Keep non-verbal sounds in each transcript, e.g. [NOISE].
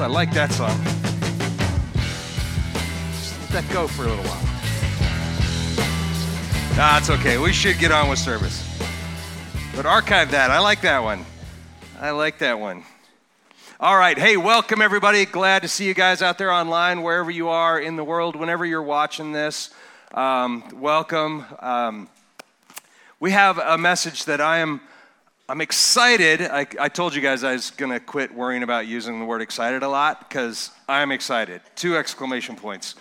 Ooh, I like that song. Just let that go for a little while. Nah, it's okay. We should get on with service. But archive that. I like that one. I like that one. All right. Hey, welcome everybody. Glad to see you guys out there online, wherever you are in the world, whenever you're watching this. Um, welcome. Um, we have a message that I am I'm excited. I, I told you guys I was going to quit worrying about using the word excited a lot because I'm excited. Two exclamation points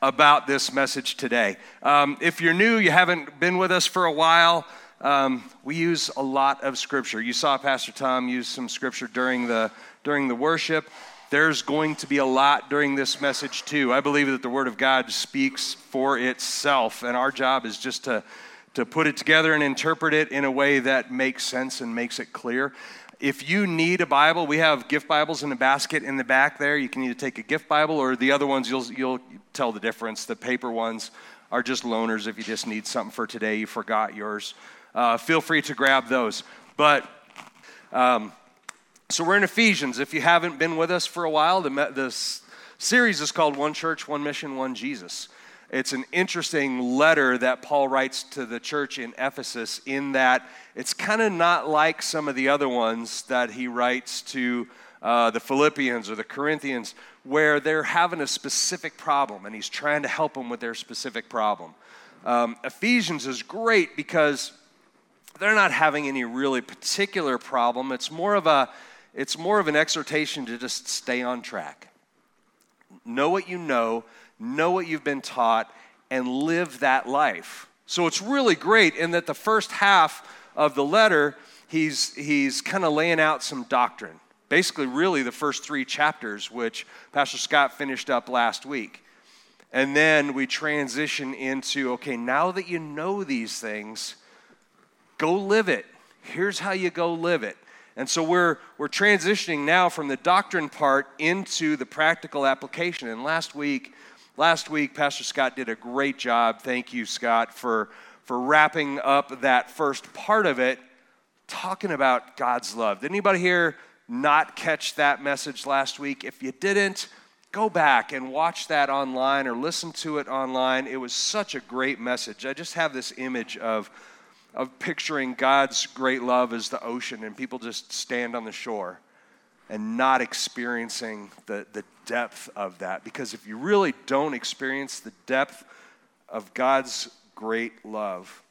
about this message today. Um, if you're new, you haven't been with us for a while, um, we use a lot of scripture. You saw Pastor Tom use some scripture during the, during the worship. There's going to be a lot during this message, too. I believe that the Word of God speaks for itself, and our job is just to to put it together and interpret it in a way that makes sense and makes it clear. If you need a Bible, we have gift Bibles in a basket in the back there. You can either take a gift Bible or the other ones, you'll, you'll tell the difference. The paper ones are just loaners if you just need something for today, you forgot yours. Uh, feel free to grab those. But, um, so we're in Ephesians. If you haven't been with us for a while, the, the series is called One Church, One Mission, One Jesus. It's an interesting letter that Paul writes to the church in Ephesus, in that it's kind of not like some of the other ones that he writes to uh, the Philippians or the Corinthians, where they're having a specific problem and he's trying to help them with their specific problem. Um, Ephesians is great because they're not having any really particular problem. It's more of a it's more of an exhortation to just stay on track. Know what you know, know what you've been taught, and live that life. So it's really great in that the first half of the letter, he's, he's kind of laying out some doctrine. Basically, really, the first three chapters, which Pastor Scott finished up last week. And then we transition into okay, now that you know these things, go live it. Here's how you go live it. And so we're, we're transitioning now from the doctrine part into the practical application. And last week, Last week, Pastor Scott did a great job. Thank you, Scott, for, for wrapping up that first part of it, talking about God's love. Did anybody here not catch that message last week? If you didn't, go back and watch that online or listen to it online. It was such a great message. I just have this image of, of picturing God's great love as the ocean, and people just stand on the shore and not experiencing the, the depth of that. Because if you really don't experience the depth of God's great love,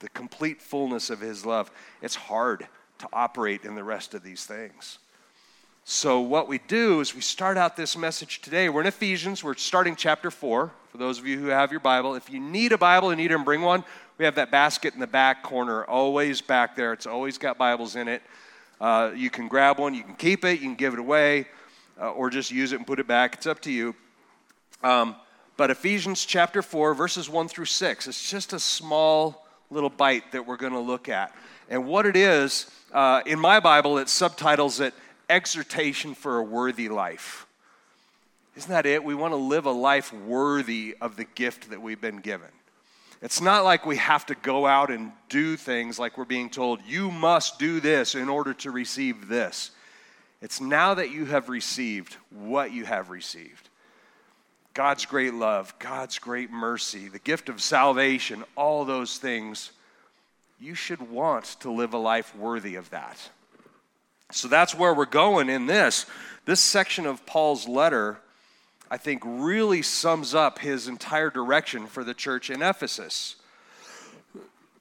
the complete fullness of His love, it's hard to operate in the rest of these things. So, what we do is we start out this message today. We're in Ephesians, we're starting chapter 4. For those of you who have your Bible, if you need a Bible and need to bring one, we have that basket in the back corner, always back there. It's always got Bibles in it. Uh, you can grab one, you can keep it, you can give it away, uh, or just use it and put it back. It's up to you. Um, but Ephesians chapter 4, verses 1 through 6, it's just a small little bite that we're going to look at. And what it is, uh, in my Bible, it subtitles it Exhortation for a Worthy Life. Isn't that it? We want to live a life worthy of the gift that we've been given. It's not like we have to go out and do things like we're being told, you must do this in order to receive this. It's now that you have received what you have received God's great love, God's great mercy, the gift of salvation, all those things. You should want to live a life worthy of that. So that's where we're going in this. This section of Paul's letter I think, really sums up his entire direction for the church in Ephesus.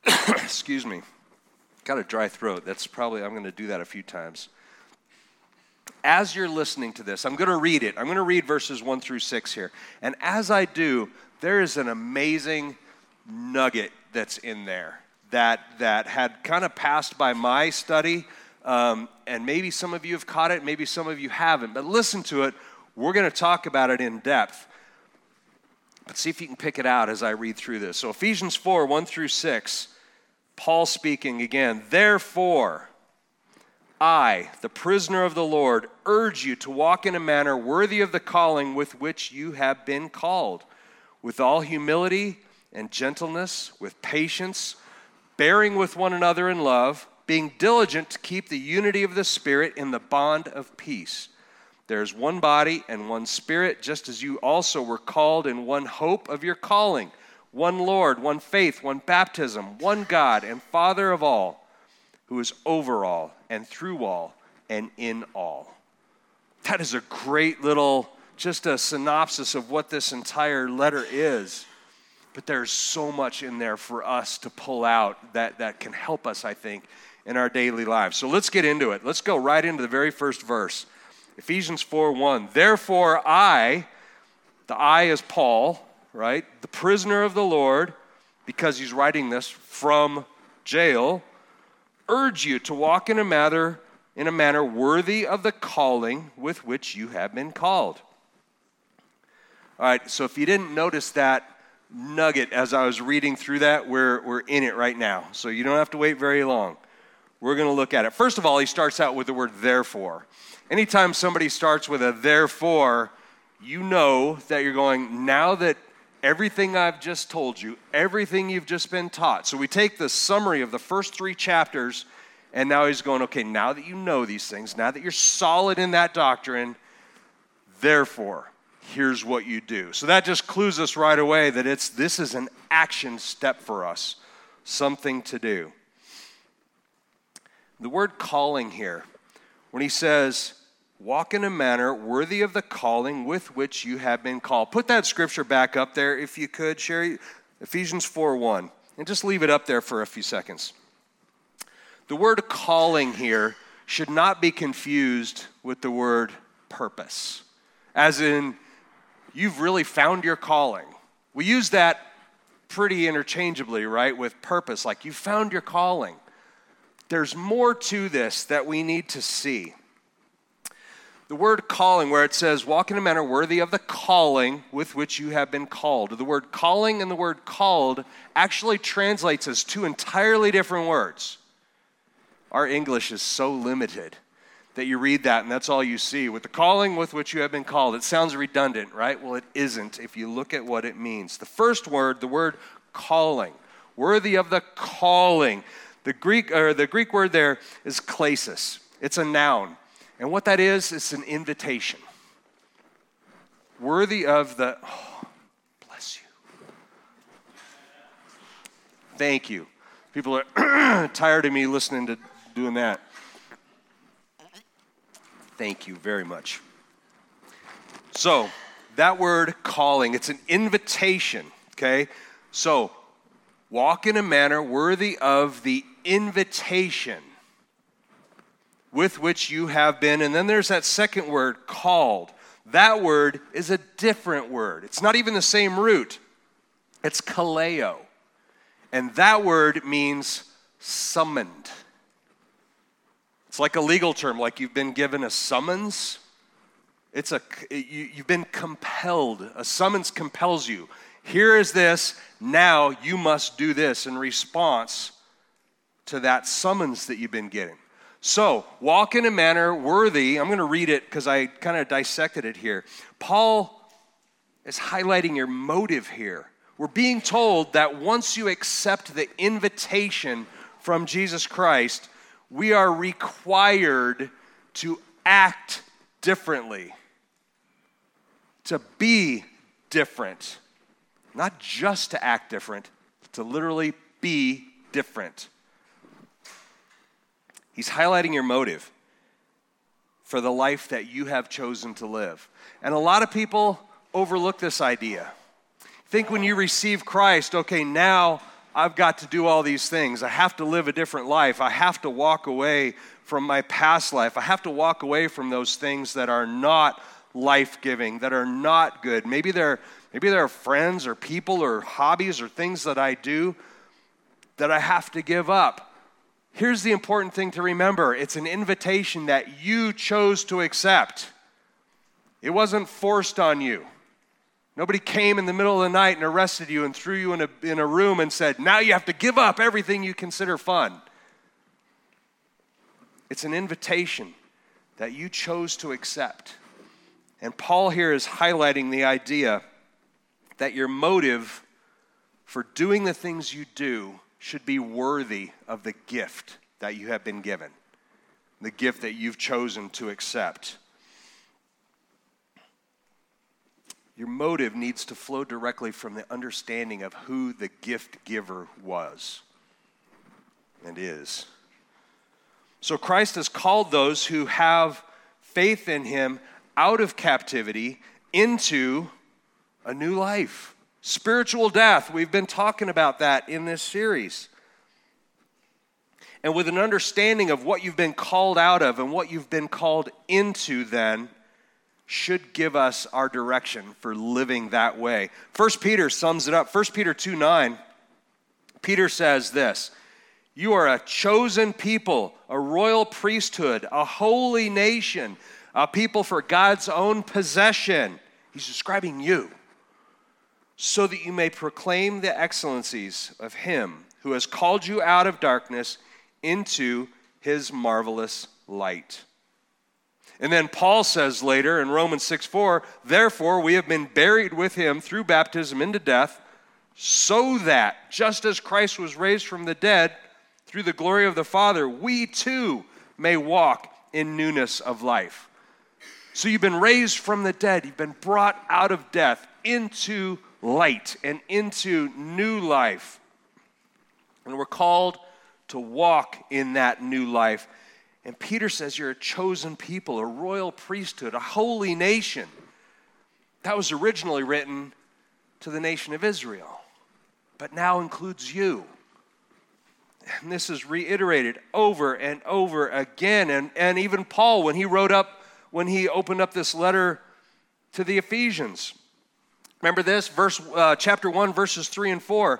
[COUGHS] Excuse me. Got a dry throat. That's probably, I'm going to do that a few times. As you're listening to this, I'm going to read it. I'm going to read verses 1 through 6 here. And as I do, there is an amazing nugget that's in there that, that had kind of passed by my study. Um, and maybe some of you have caught it, maybe some of you haven't. But listen to it we're going to talk about it in depth. But see if you can pick it out as I read through this. So, Ephesians 4 1 through 6, Paul speaking again. Therefore, I, the prisoner of the Lord, urge you to walk in a manner worthy of the calling with which you have been called, with all humility and gentleness, with patience, bearing with one another in love, being diligent to keep the unity of the Spirit in the bond of peace. There is one body and one spirit, just as you also were called in one hope of your calling, one Lord, one faith, one baptism, one God and Father of all, who is over all and through all and in all. That is a great little, just a synopsis of what this entire letter is. But there's so much in there for us to pull out that, that can help us, I think, in our daily lives. So let's get into it. Let's go right into the very first verse. Ephesians 4 1. Therefore, I, the I is Paul, right? The prisoner of the Lord, because he's writing this from jail, urge you to walk in a manner in a manner worthy of the calling with which you have been called. All right, so if you didn't notice that nugget as I was reading through that, we're, we're in it right now. So you don't have to wait very long. We're going to look at it. First of all, he starts out with the word therefore. Anytime somebody starts with a therefore, you know that you're going, now that everything I've just told you, everything you've just been taught. So we take the summary of the first three chapters, and now he's going, okay, now that you know these things, now that you're solid in that doctrine, therefore, here's what you do. So that just clues us right away that it's this is an action step for us, something to do. The word calling here, when he says, walk in a manner worthy of the calling with which you have been called. Put that scripture back up there if you could, Sherry. Ephesians 4 1. And just leave it up there for a few seconds. The word calling here should not be confused with the word purpose, as in, you've really found your calling. We use that pretty interchangeably, right, with purpose, like you found your calling. There's more to this that we need to see. The word calling, where it says, walk in a manner worthy of the calling with which you have been called. The word calling and the word called actually translates as two entirely different words. Our English is so limited that you read that and that's all you see. With the calling with which you have been called, it sounds redundant, right? Well, it isn't if you look at what it means. The first word, the word calling, worthy of the calling. The Greek, or the Greek word there is klesis. It's a noun. And what that is, it's an invitation. Worthy of the, oh, bless you. Thank you. People are [CLEARS THROAT] tired of me listening to doing that. Thank you very much. So, that word calling, it's an invitation, okay? So, walk in a manner worthy of the invitation with which you have been. And then there's that second word, called. That word is a different word. It's not even the same root, it's kaleo. And that word means summoned. It's like a legal term, like you've been given a summons. It's a, you, you've been compelled. A summons compels you. Here is this, now you must do this in response to that summons that you've been getting. So, walk in a manner worthy. I'm going to read it because I kind of dissected it here. Paul is highlighting your motive here. We're being told that once you accept the invitation from Jesus Christ, we are required to act differently, to be different. Not just to act different, to literally be different. He's highlighting your motive for the life that you have chosen to live. And a lot of people overlook this idea. Think when you receive Christ, okay, now I've got to do all these things. I have to live a different life. I have to walk away from my past life. I have to walk away from those things that are not life giving, that are not good. Maybe they're, maybe they're friends or people or hobbies or things that I do that I have to give up. Here's the important thing to remember it's an invitation that you chose to accept, it wasn't forced on you. Nobody came in the middle of the night and arrested you and threw you in a, in a room and said, now you have to give up everything you consider fun. It's an invitation that you chose to accept. And Paul here is highlighting the idea that your motive for doing the things you do should be worthy of the gift that you have been given, the gift that you've chosen to accept. your motive needs to flow directly from the understanding of who the gift giver was and is. So Christ has called those who have faith in him out of captivity into a new life. Spiritual death, we've been talking about that in this series. And with an understanding of what you've been called out of and what you've been called into, then should give us our direction for living that way. First Peter sums it up. First Peter 2 9, Peter says this You are a chosen people, a royal priesthood, a holy nation, a people for God's own possession. He's describing you. So that you may proclaim the excellencies of Him who has called you out of darkness into His marvelous light. And then Paul says later in Romans 6 4, therefore we have been buried with him through baptism into death, so that just as Christ was raised from the dead through the glory of the Father, we too may walk in newness of life. So you've been raised from the dead, you've been brought out of death into light and into new life. And we're called to walk in that new life and Peter says, You're a chosen people, a royal priesthood, a holy nation. That was originally written to the nation of Israel, but now includes you. And this is reiterated over and over again. And, and even Paul, when he wrote up, when he opened up this letter to the Ephesians, remember this? Verse, uh, chapter 1, verses 3 and 4.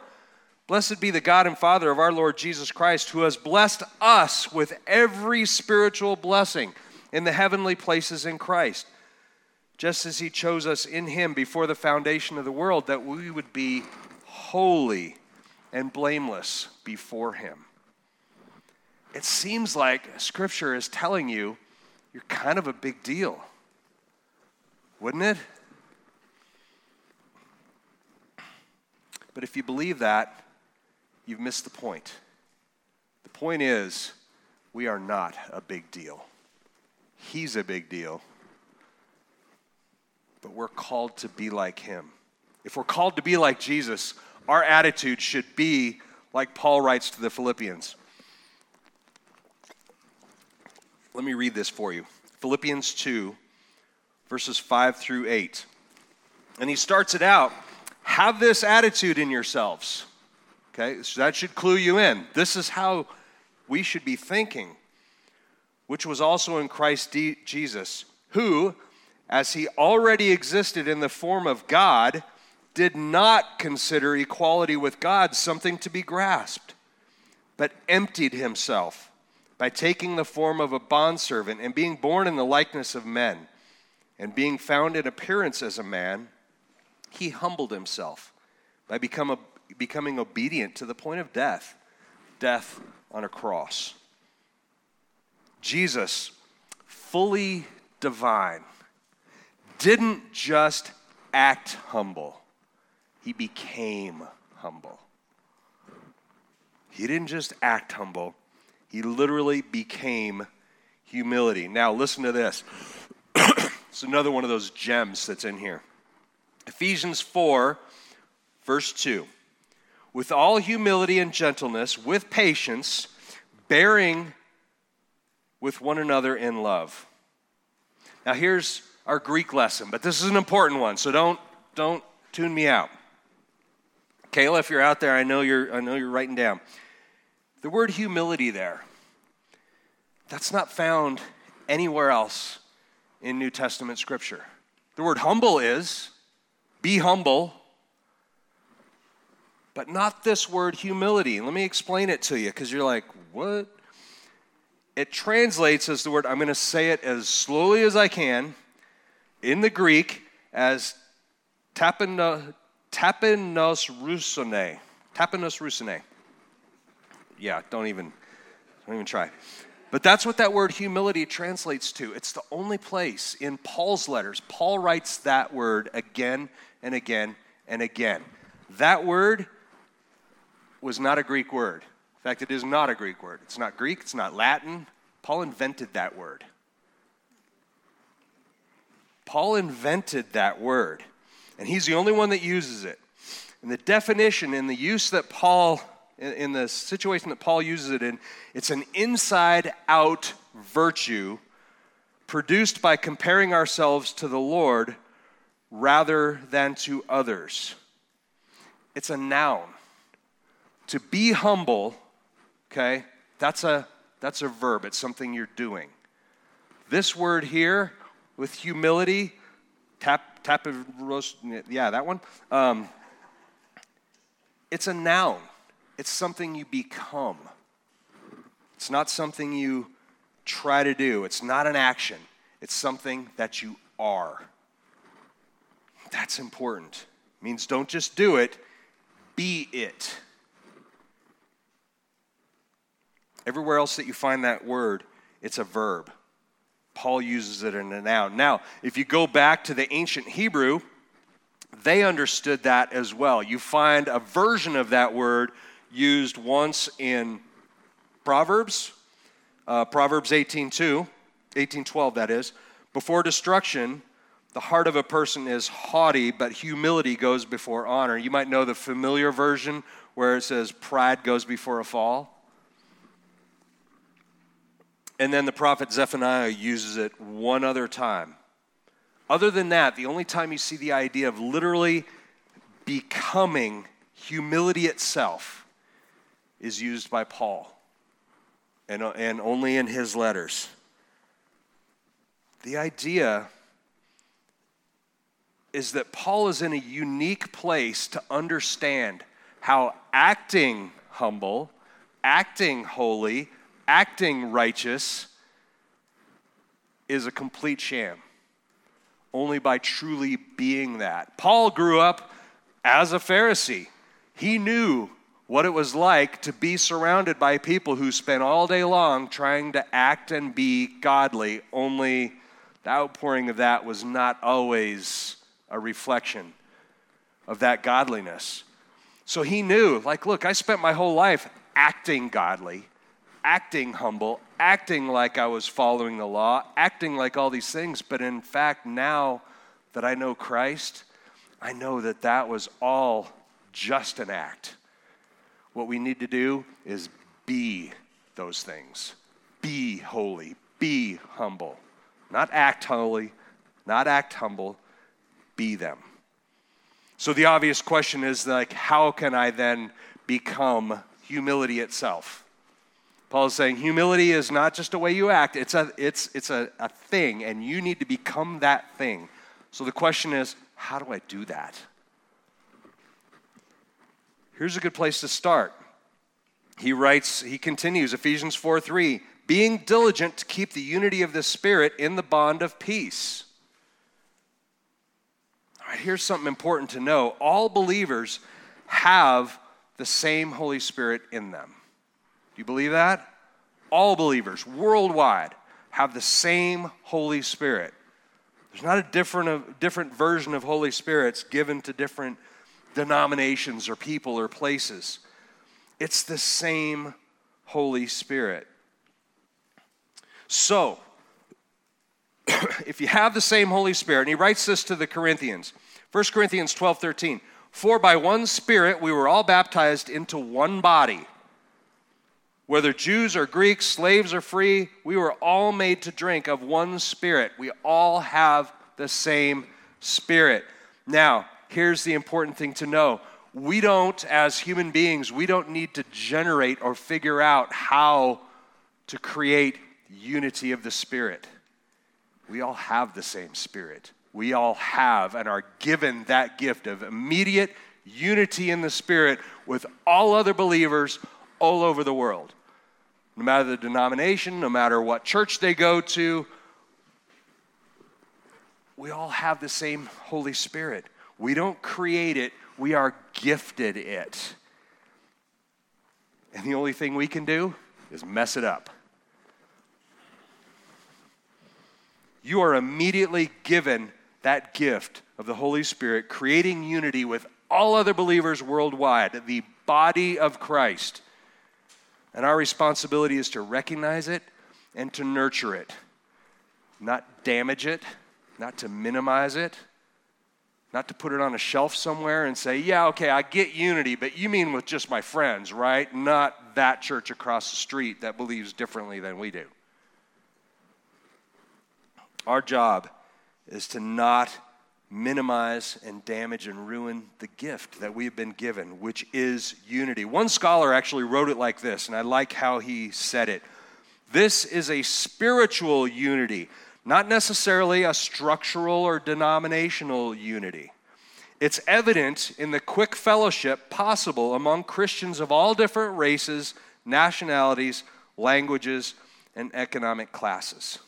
Blessed be the God and Father of our Lord Jesus Christ, who has blessed us with every spiritual blessing in the heavenly places in Christ, just as He chose us in Him before the foundation of the world, that we would be holy and blameless before Him. It seems like Scripture is telling you you're kind of a big deal, wouldn't it? But if you believe that, you've missed the point. The point is, we are not a big deal. He's a big deal, but we're called to be like him. If we're called to be like Jesus, our attitude should be like Paul writes to the Philippians. Let me read this for you Philippians 2, verses 5 through 8. And he starts it out have this attitude in yourselves Okay, so that should clue you in. This is how we should be thinking, which was also in Christ Jesus, who, as he already existed in the form of God, did not consider equality with God something to be grasped, but emptied himself by taking the form of a bondservant and being born in the likeness of men, and being found in appearance as a man, he humbled himself by become a, becoming obedient to the point of death death on a cross. Jesus, fully divine, didn't just act humble, he became humble. He didn't just act humble, he literally became humility. Now, listen to this. [COUGHS] it's another one of those gems that's in here. Ephesians 4, verse 2 with all humility and gentleness, with patience, bearing with one another in love. Now here's our Greek lesson, but this is an important one, so don't don't tune me out. Kayla, if you're out there, I know you're I know you're writing down. The word humility there, that's not found anywhere else in New Testament scripture. The word humble is be humble but not this word humility. Let me explain it to you because you're like, what? It translates as the word, I'm going to say it as slowly as I can in the Greek as tapenos rusone. Tapenos rusone. Yeah, don't even, don't even try. But that's what that word humility translates to. It's the only place in Paul's letters. Paul writes that word again and again and again. That word was not a Greek word. In fact, it is not a Greek word. It's not Greek, it's not Latin. Paul invented that word. Paul invented that word. And he's the only one that uses it. And the definition in the use that Paul, in the situation that Paul uses it in, it's an inside out virtue produced by comparing ourselves to the Lord rather than to others. It's a noun. To be humble, okay, that's a, that's a verb, it's something you're doing. This word here, with humility, tap, tap, yeah, that one. Um, it's a noun. It's something you become. It's not something you try to do. It's not an action. It's something that you are. That's important. It means don't just do it, be it. Everywhere else that you find that word, it's a verb. Paul uses it in a noun. Now, if you go back to the ancient Hebrew, they understood that as well. You find a version of that word used once in Proverbs, uh, Proverbs 18:2, 18:12 that is. Before destruction, the heart of a person is haughty, but humility goes before honor. You might know the familiar version where it says pride goes before a fall. And then the prophet Zephaniah uses it one other time. Other than that, the only time you see the idea of literally becoming humility itself is used by Paul, and, and only in his letters. The idea is that Paul is in a unique place to understand how acting humble, acting holy, acting righteous is a complete sham. Only by truly being that. Paul grew up as a Pharisee. He knew what it was like to be surrounded by people who spent all day long trying to act and be godly, only the outpouring of that was not always a reflection of that godliness. So he knew, like, look, I spent my whole life acting godly, acting humble, acting like I was following the law, acting like all these things. But in fact, now that I know Christ, I know that that was all just an act. What we need to do is be those things. Be holy, be humble. Not act holy, not act humble, be them. So the obvious question is like how can I then become humility itself? Paul is saying humility is not just a way you act, it's, a, it's, it's a, a thing, and you need to become that thing. So the question is, how do I do that? Here's a good place to start. He writes, he continues, Ephesians 4 3, being diligent to keep the unity of the Spirit in the bond of peace. Right, here's something important to know all believers have the same Holy Spirit in them. Do you believe that? All believers worldwide have the same Holy Spirit. There's not a different, a different version of Holy Spirits given to different denominations or people or places. It's the same Holy Spirit. So, [COUGHS] if you have the same Holy Spirit, and he writes this to the Corinthians, 1 Corinthians 12 13, for by one Spirit we were all baptized into one body whether Jews or Greeks, slaves or free, we were all made to drink of one spirit. We all have the same spirit. Now, here's the important thing to know. We don't, as human beings, we don't need to generate or figure out how to create unity of the Spirit. We all have the same Spirit. We all have and are given that gift of immediate unity in the Spirit with all other believers all over the world no matter the denomination, no matter what church they go to, we all have the same Holy Spirit. We don't create it, we are gifted it. And the only thing we can do is mess it up. You are immediately given that gift of the Holy Spirit, creating unity with all other believers worldwide, the body of Christ. And our responsibility is to recognize it and to nurture it, not damage it, not to minimize it, not to put it on a shelf somewhere and say, yeah, okay, I get unity, but you mean with just my friends, right? Not that church across the street that believes differently than we do. Our job is to not minimize and damage and ruin the gift that we have been given, which is unity. One scholar actually wrote it like this, and I like how he said it. This is a spiritual unity, not necessarily a structural or denominational unity. It's evident in the quick fellowship possible among Christians of all different races, nationalities, languages, and economic classes.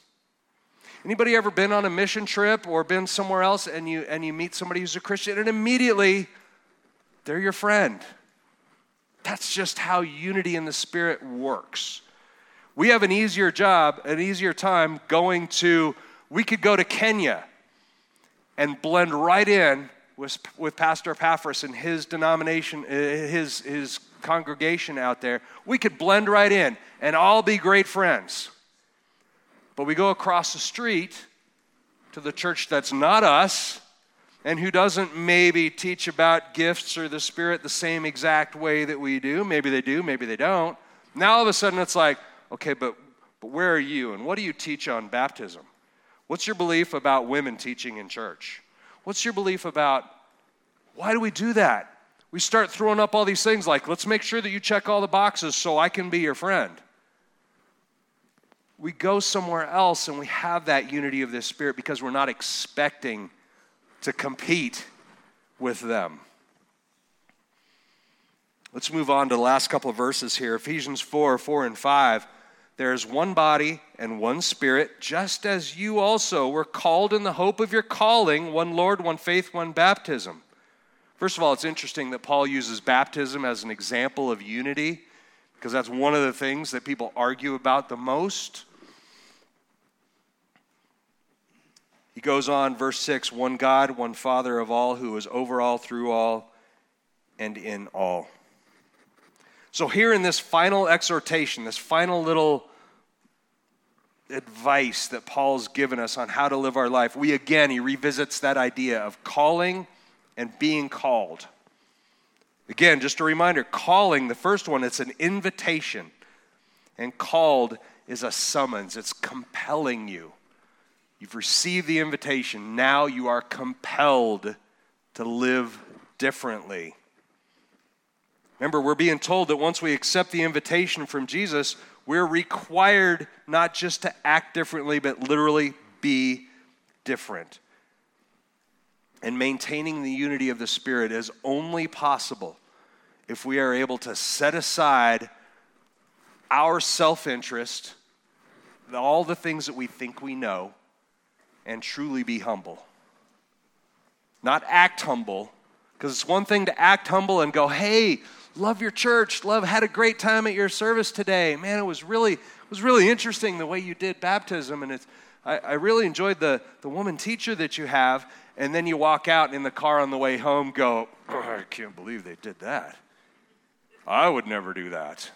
Anybody ever been on a mission trip or been somewhere else and you and you meet somebody who's a Christian and immediately they're your friend? That's just how unity in the spirit works. We have an easier job, an easier time going to we could go to Kenya and blend right in with, with Pastor Epaphras and his denomination, uh, his, his congregation out there. We could blend right in and all be great friends. But we go across the street to the church that's not us and who doesn't maybe teach about gifts or the Spirit the same exact way that we do. Maybe they do, maybe they don't. Now all of a sudden it's like, okay, but, but where are you and what do you teach on baptism? What's your belief about women teaching in church? What's your belief about why do we do that? We start throwing up all these things like, let's make sure that you check all the boxes so I can be your friend we go somewhere else and we have that unity of the Spirit because we're not expecting to compete with them. Let's move on to the last couple of verses here Ephesians 4 4 and 5. There is one body and one spirit, just as you also were called in the hope of your calling one Lord, one faith, one baptism. First of all, it's interesting that Paul uses baptism as an example of unity because that's one of the things that people argue about the most. He goes on, verse 6 one God, one Father of all, who is over all, through all, and in all. So, here in this final exhortation, this final little advice that Paul's given us on how to live our life, we again, he revisits that idea of calling and being called. Again, just a reminder calling, the first one, it's an invitation, and called is a summons, it's compelling you. You've received the invitation. Now you are compelled to live differently. Remember, we're being told that once we accept the invitation from Jesus, we're required not just to act differently, but literally be different. And maintaining the unity of the Spirit is only possible if we are able to set aside our self interest, all the things that we think we know, and truly be humble. Not act humble, because it's one thing to act humble and go, hey, love your church, love, had a great time at your service today. Man, it was really, it was really interesting the way you did baptism, and it's, I, I really enjoyed the, the woman teacher that you have. And then you walk out in the car on the way home, go, oh, I can't believe they did that. I would never do that.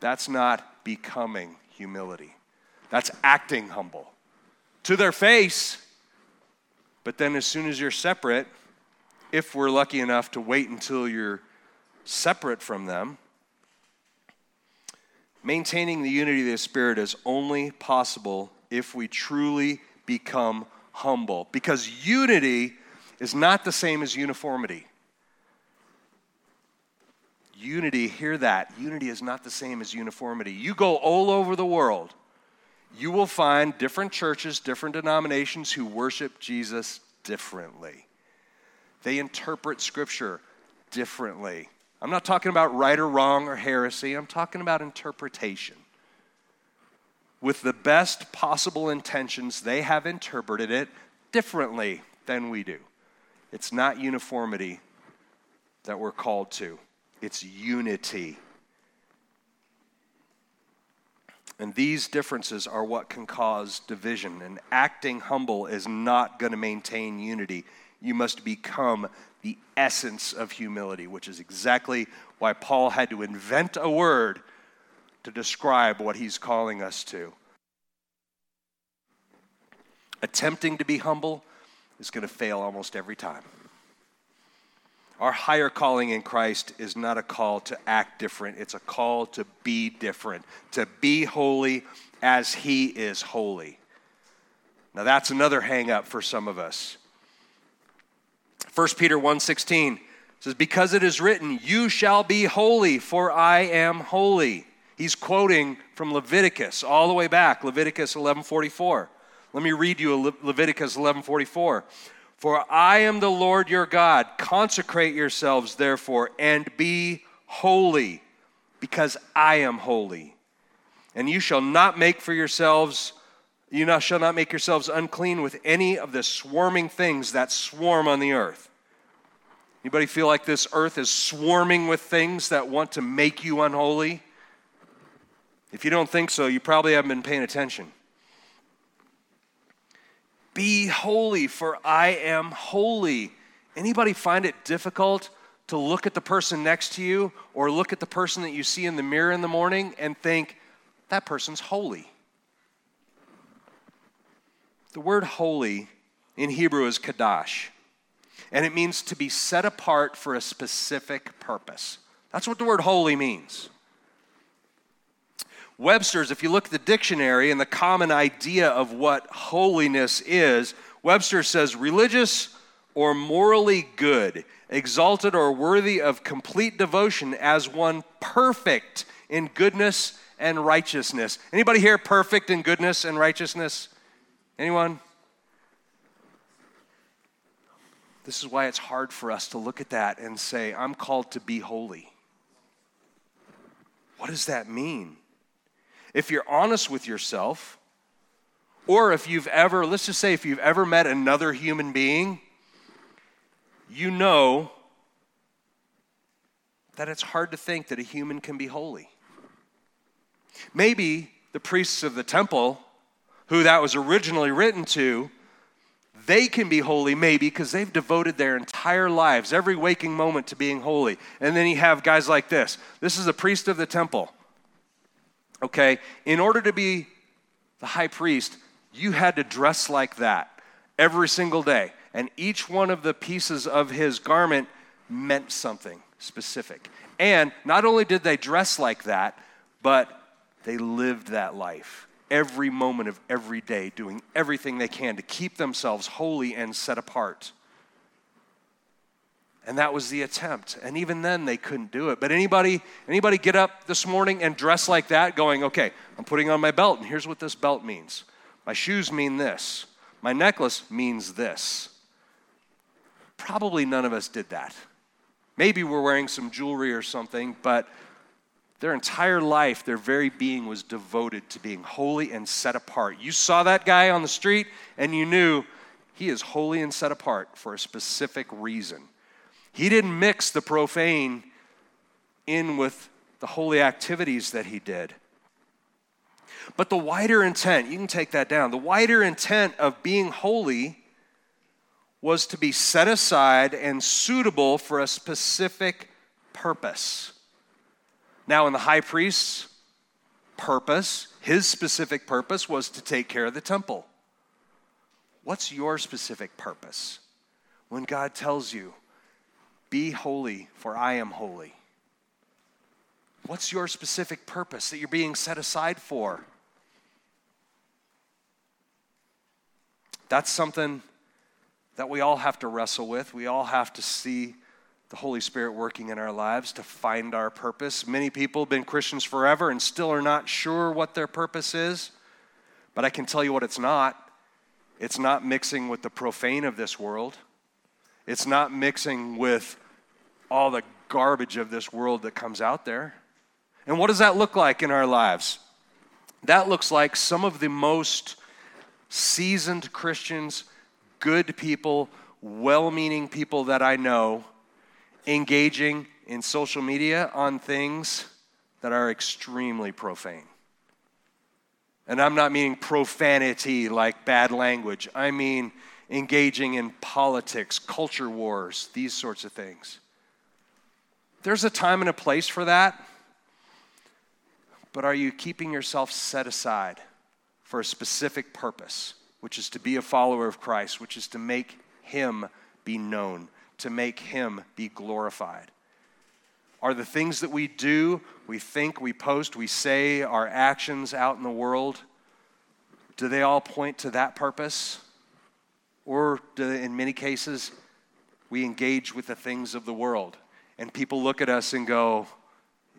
That's not becoming humility. That's acting humble to their face. But then, as soon as you're separate, if we're lucky enough to wait until you're separate from them, maintaining the unity of the Spirit is only possible if we truly become humble. Because unity is not the same as uniformity. Unity, hear that. Unity is not the same as uniformity. You go all over the world you will find different churches, different denominations who worship Jesus differently. They interpret Scripture differently. I'm not talking about right or wrong or heresy, I'm talking about interpretation. With the best possible intentions, they have interpreted it differently than we do. It's not uniformity that we're called to, it's unity. And these differences are what can cause division. And acting humble is not going to maintain unity. You must become the essence of humility, which is exactly why Paul had to invent a word to describe what he's calling us to. Attempting to be humble is going to fail almost every time. Our higher calling in Christ is not a call to act different, it's a call to be different, to be holy as He is holy. Now that's another hang up for some of us. 1 Peter 1:16 says because it is written you shall be holy for I am holy. He's quoting from Leviticus all the way back Leviticus 11:44. Let me read you Leviticus 11:44. For I am the Lord your God. Consecrate yourselves, therefore, and be holy, because I am holy. And you shall not make for yourselves, you not, shall not make yourselves unclean with any of the swarming things that swarm on the earth. Anybody feel like this earth is swarming with things that want to make you unholy? If you don't think so, you probably haven't been paying attention. Be holy, for I am holy. Anybody find it difficult to look at the person next to you or look at the person that you see in the mirror in the morning and think, that person's holy? The word holy in Hebrew is kadash, and it means to be set apart for a specific purpose. That's what the word holy means. Webster's, if you look at the dictionary and the common idea of what holiness is, Webster says religious or morally good, exalted or worthy of complete devotion as one perfect in goodness and righteousness. Anybody here perfect in goodness and righteousness? Anyone? This is why it's hard for us to look at that and say, I'm called to be holy. What does that mean? If you're honest with yourself, or if you've ever, let's just say, if you've ever met another human being, you know that it's hard to think that a human can be holy. Maybe the priests of the temple, who that was originally written to, they can be holy maybe because they've devoted their entire lives, every waking moment, to being holy. And then you have guys like this. This is a priest of the temple okay, in order to be the high priest, you had to dress like that every single day. And each one of the pieces of his garment meant something specific. And not only did they dress like that, but they lived that life every moment of every day, doing everything they can to keep themselves holy and set apart. And that was the attempt. And even then they couldn't do it. But anybody anybody get up this morning and dress like that going, "Okay, I'm putting on my belt and here's what this belt means. My shoes mean this. My necklace means this." Probably none of us did that. Maybe we're wearing some jewelry or something, but their entire life, their very being was devoted to being holy and set apart. You saw that guy on the street and you knew he is holy and set apart for a specific reason. He didn't mix the profane in with the holy activities that he did. But the wider intent, you can take that down, the wider intent of being holy was to be set aside and suitable for a specific purpose. Now, in the high priest's purpose, his specific purpose was to take care of the temple. What's your specific purpose? When God tells you, be holy, for I am holy. What's your specific purpose that you're being set aside for? That's something that we all have to wrestle with. We all have to see the Holy Spirit working in our lives to find our purpose. Many people have been Christians forever and still are not sure what their purpose is, but I can tell you what it's not. It's not mixing with the profane of this world. It's not mixing with all the garbage of this world that comes out there. And what does that look like in our lives? That looks like some of the most seasoned Christians, good people, well meaning people that I know engaging in social media on things that are extremely profane. And I'm not meaning profanity like bad language, I mean engaging in politics, culture wars, these sorts of things. There's a time and a place for that, but are you keeping yourself set aside for a specific purpose, which is to be a follower of Christ, which is to make Him be known, to make Him be glorified. Are the things that we do, we think, we post, we say, our actions out in the world, do they all point to that purpose? Or in many cases, we engage with the things of the world? And people look at us and go,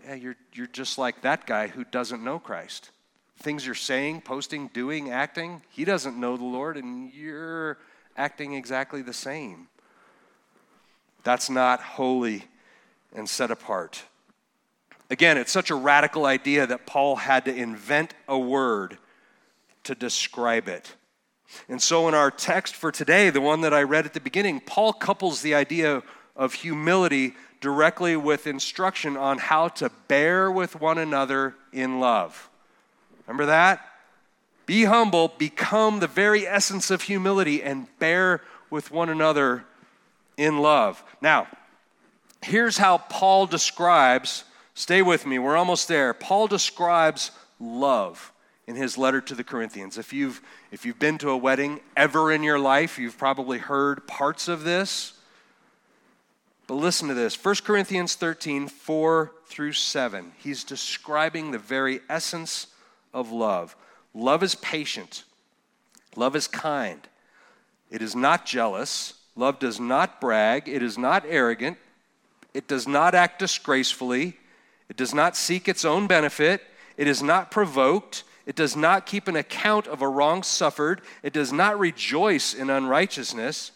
Yeah, you're, you're just like that guy who doesn't know Christ. Things you're saying, posting, doing, acting, he doesn't know the Lord, and you're acting exactly the same. That's not holy and set apart. Again, it's such a radical idea that Paul had to invent a word to describe it. And so, in our text for today, the one that I read at the beginning, Paul couples the idea of humility directly with instruction on how to bear with one another in love. Remember that? Be humble, become the very essence of humility, and bear with one another in love. Now, here's how Paul describes, stay with me, we're almost there. Paul describes love in his letter to the Corinthians. If you've, if you've been to a wedding ever in your life, you've probably heard parts of this. But listen to this 1 Corinthians 13, 4 through 7. He's describing the very essence of love. Love is patient, love is kind, it is not jealous, love does not brag, it is not arrogant. It does not act disgracefully. It does not seek its own benefit. It is not provoked. It does not keep an account of a wrong suffered. It does not rejoice in unrighteousness,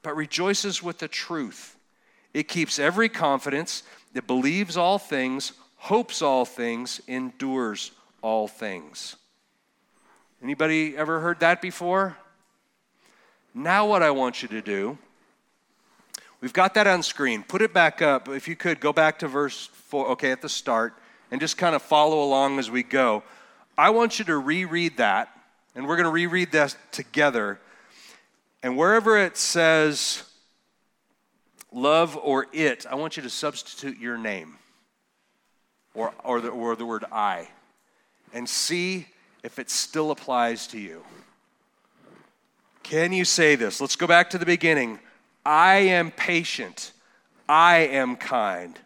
but rejoices with the truth. It keeps every confidence. It believes all things, hopes all things, endures all things. Anybody ever heard that before? Now, what I want you to do We've got that on screen. Put it back up. If you could, go back to verse 4, okay, at the start, and just kind of follow along as we go. I want you to reread that, and we're going to reread that together. And wherever it says love or it, I want you to substitute your name or, or, the, or the word I and see if it still applies to you. Can you say this? Let's go back to the beginning. I am patient. I am kind.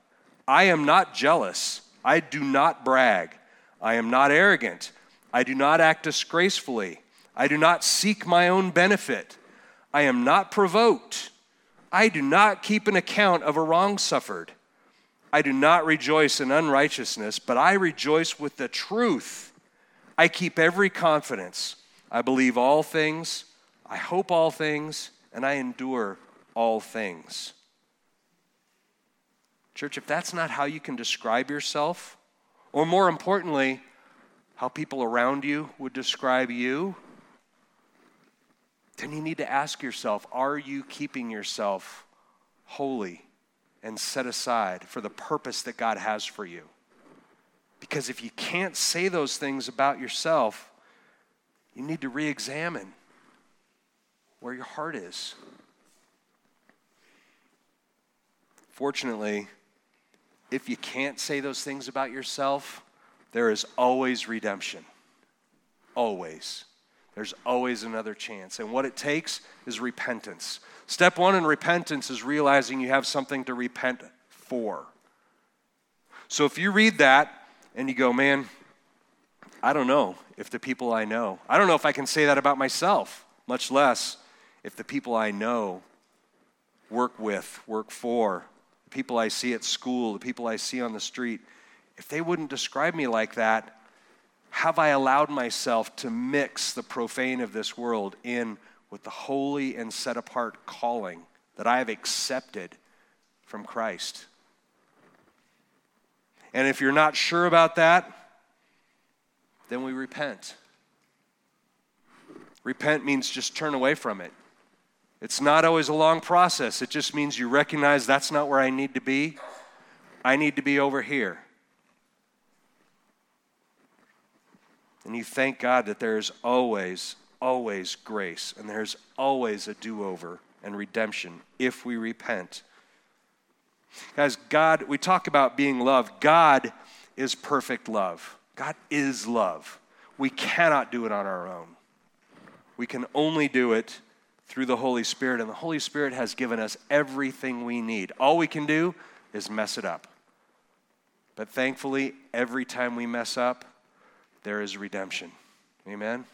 I am not jealous. I do not brag. I am not arrogant. I do not act disgracefully. I do not seek my own benefit. I am not provoked. I do not keep an account of a wrong suffered. I do not rejoice in unrighteousness, but I rejoice with the truth. I keep every confidence. I believe all things. I hope all things, and I endure all things. Church, if that's not how you can describe yourself, or more importantly, how people around you would describe you, then you need to ask yourself are you keeping yourself holy and set aside for the purpose that God has for you? Because if you can't say those things about yourself, you need to re examine where your heart is. Fortunately, if you can't say those things about yourself, there is always redemption. Always. There's always another chance. And what it takes is repentance. Step one in repentance is realizing you have something to repent for. So if you read that and you go, man, I don't know if the people I know, I don't know if I can say that about myself, much less if the people I know, work with, work for, people I see at school, the people I see on the street, if they wouldn't describe me like that, have I allowed myself to mix the profane of this world in with the holy and set apart calling that I have accepted from Christ? And if you're not sure about that, then we repent. Repent means just turn away from it. It's not always a long process. It just means you recognize that's not where I need to be. I need to be over here. And you thank God that there's always, always grace and there's always a do over and redemption if we repent. Guys, God, we talk about being loved. God is perfect love. God is love. We cannot do it on our own. We can only do it through the Holy Spirit, and the Holy Spirit has given us everything we need. All we can do is mess it up. But thankfully, every time we mess up, there is redemption. Amen?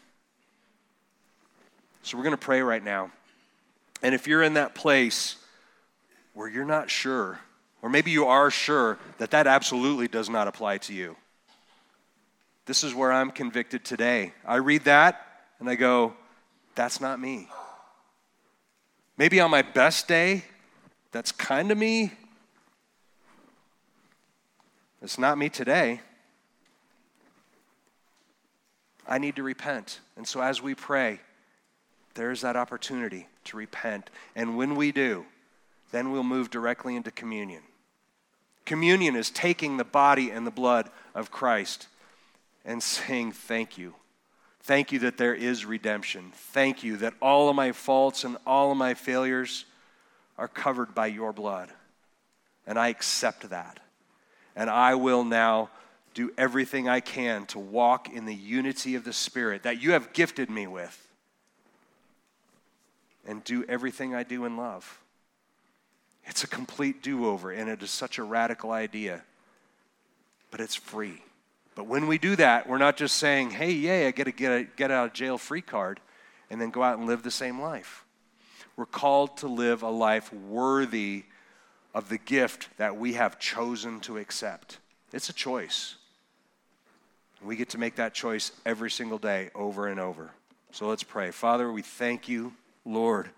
So we're going to pray right now. And if you're in that place where you're not sure, or maybe you are sure that that absolutely does not apply to you, this is where I'm convicted today. I read that and I go, that's not me. Maybe on my best day, that's kind of me. It's not me today. I need to repent. And so as we pray, there's that opportunity to repent. And when we do, then we'll move directly into communion. Communion is taking the body and the blood of Christ and saying, Thank you. Thank you that there is redemption. Thank you that all of my faults and all of my failures are covered by your blood. And I accept that. And I will now do everything I can to walk in the unity of the Spirit that you have gifted me with. And do everything I do in love. It's a complete do over, and it is such a radical idea, but it's free. But when we do that, we're not just saying, hey, yay, I get a get, a get out of jail free card, and then go out and live the same life. We're called to live a life worthy of the gift that we have chosen to accept. It's a choice. We get to make that choice every single day, over and over. So let's pray. Father, we thank you, Lord,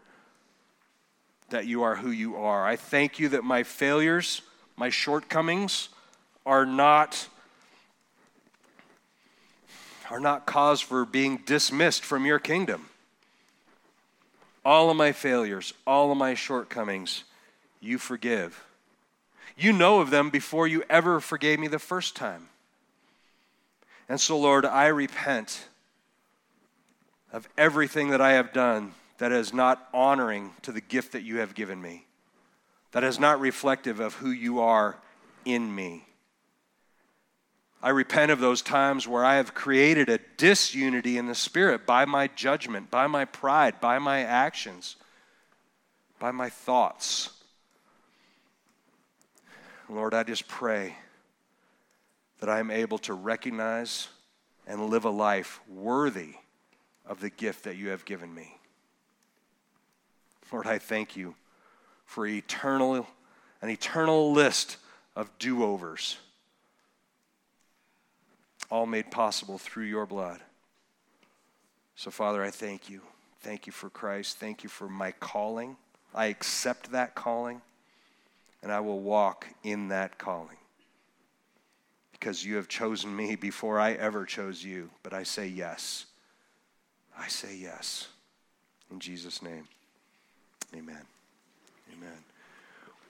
that you are who you are. I thank you that my failures, my shortcomings, are not are not cause for being dismissed from your kingdom. All of my failures, all of my shortcomings, you forgive. You know of them before you ever forgave me the first time. And so, Lord, I repent of everything that I have done that is not honoring to the gift that you have given me, that is not reflective of who you are in me. I repent of those times where I have created a disunity in the spirit by my judgment, by my pride, by my actions, by my thoughts. Lord, I just pray that I am able to recognize and live a life worthy of the gift that you have given me. Lord, I thank you for eternal, an eternal list of do overs all made possible through your blood. So, Father, I thank you. Thank you for Christ. Thank you for my calling. I accept that calling, and I will walk in that calling because you have chosen me before I ever chose you. But I say yes. I say yes. In Jesus' name, amen. Amen.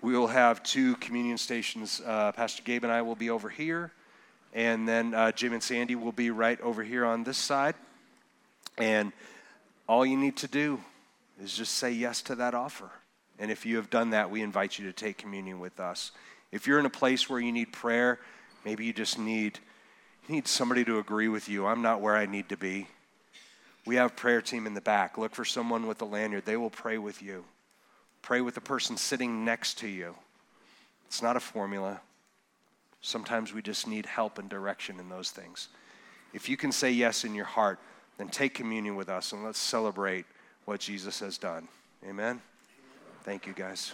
We will have two communion stations. Uh, Pastor Gabe and I will be over here. And then uh, Jim and Sandy will be right over here on this side. And all you need to do is just say yes to that offer. And if you have done that, we invite you to take communion with us. If you're in a place where you need prayer, maybe you just need you need somebody to agree with you. I'm not where I need to be. We have prayer team in the back. Look for someone with a lanyard. They will pray with you. Pray with the person sitting next to you. It's not a formula. Sometimes we just need help and direction in those things. If you can say yes in your heart, then take communion with us and let's celebrate what Jesus has done. Amen. Thank you, guys.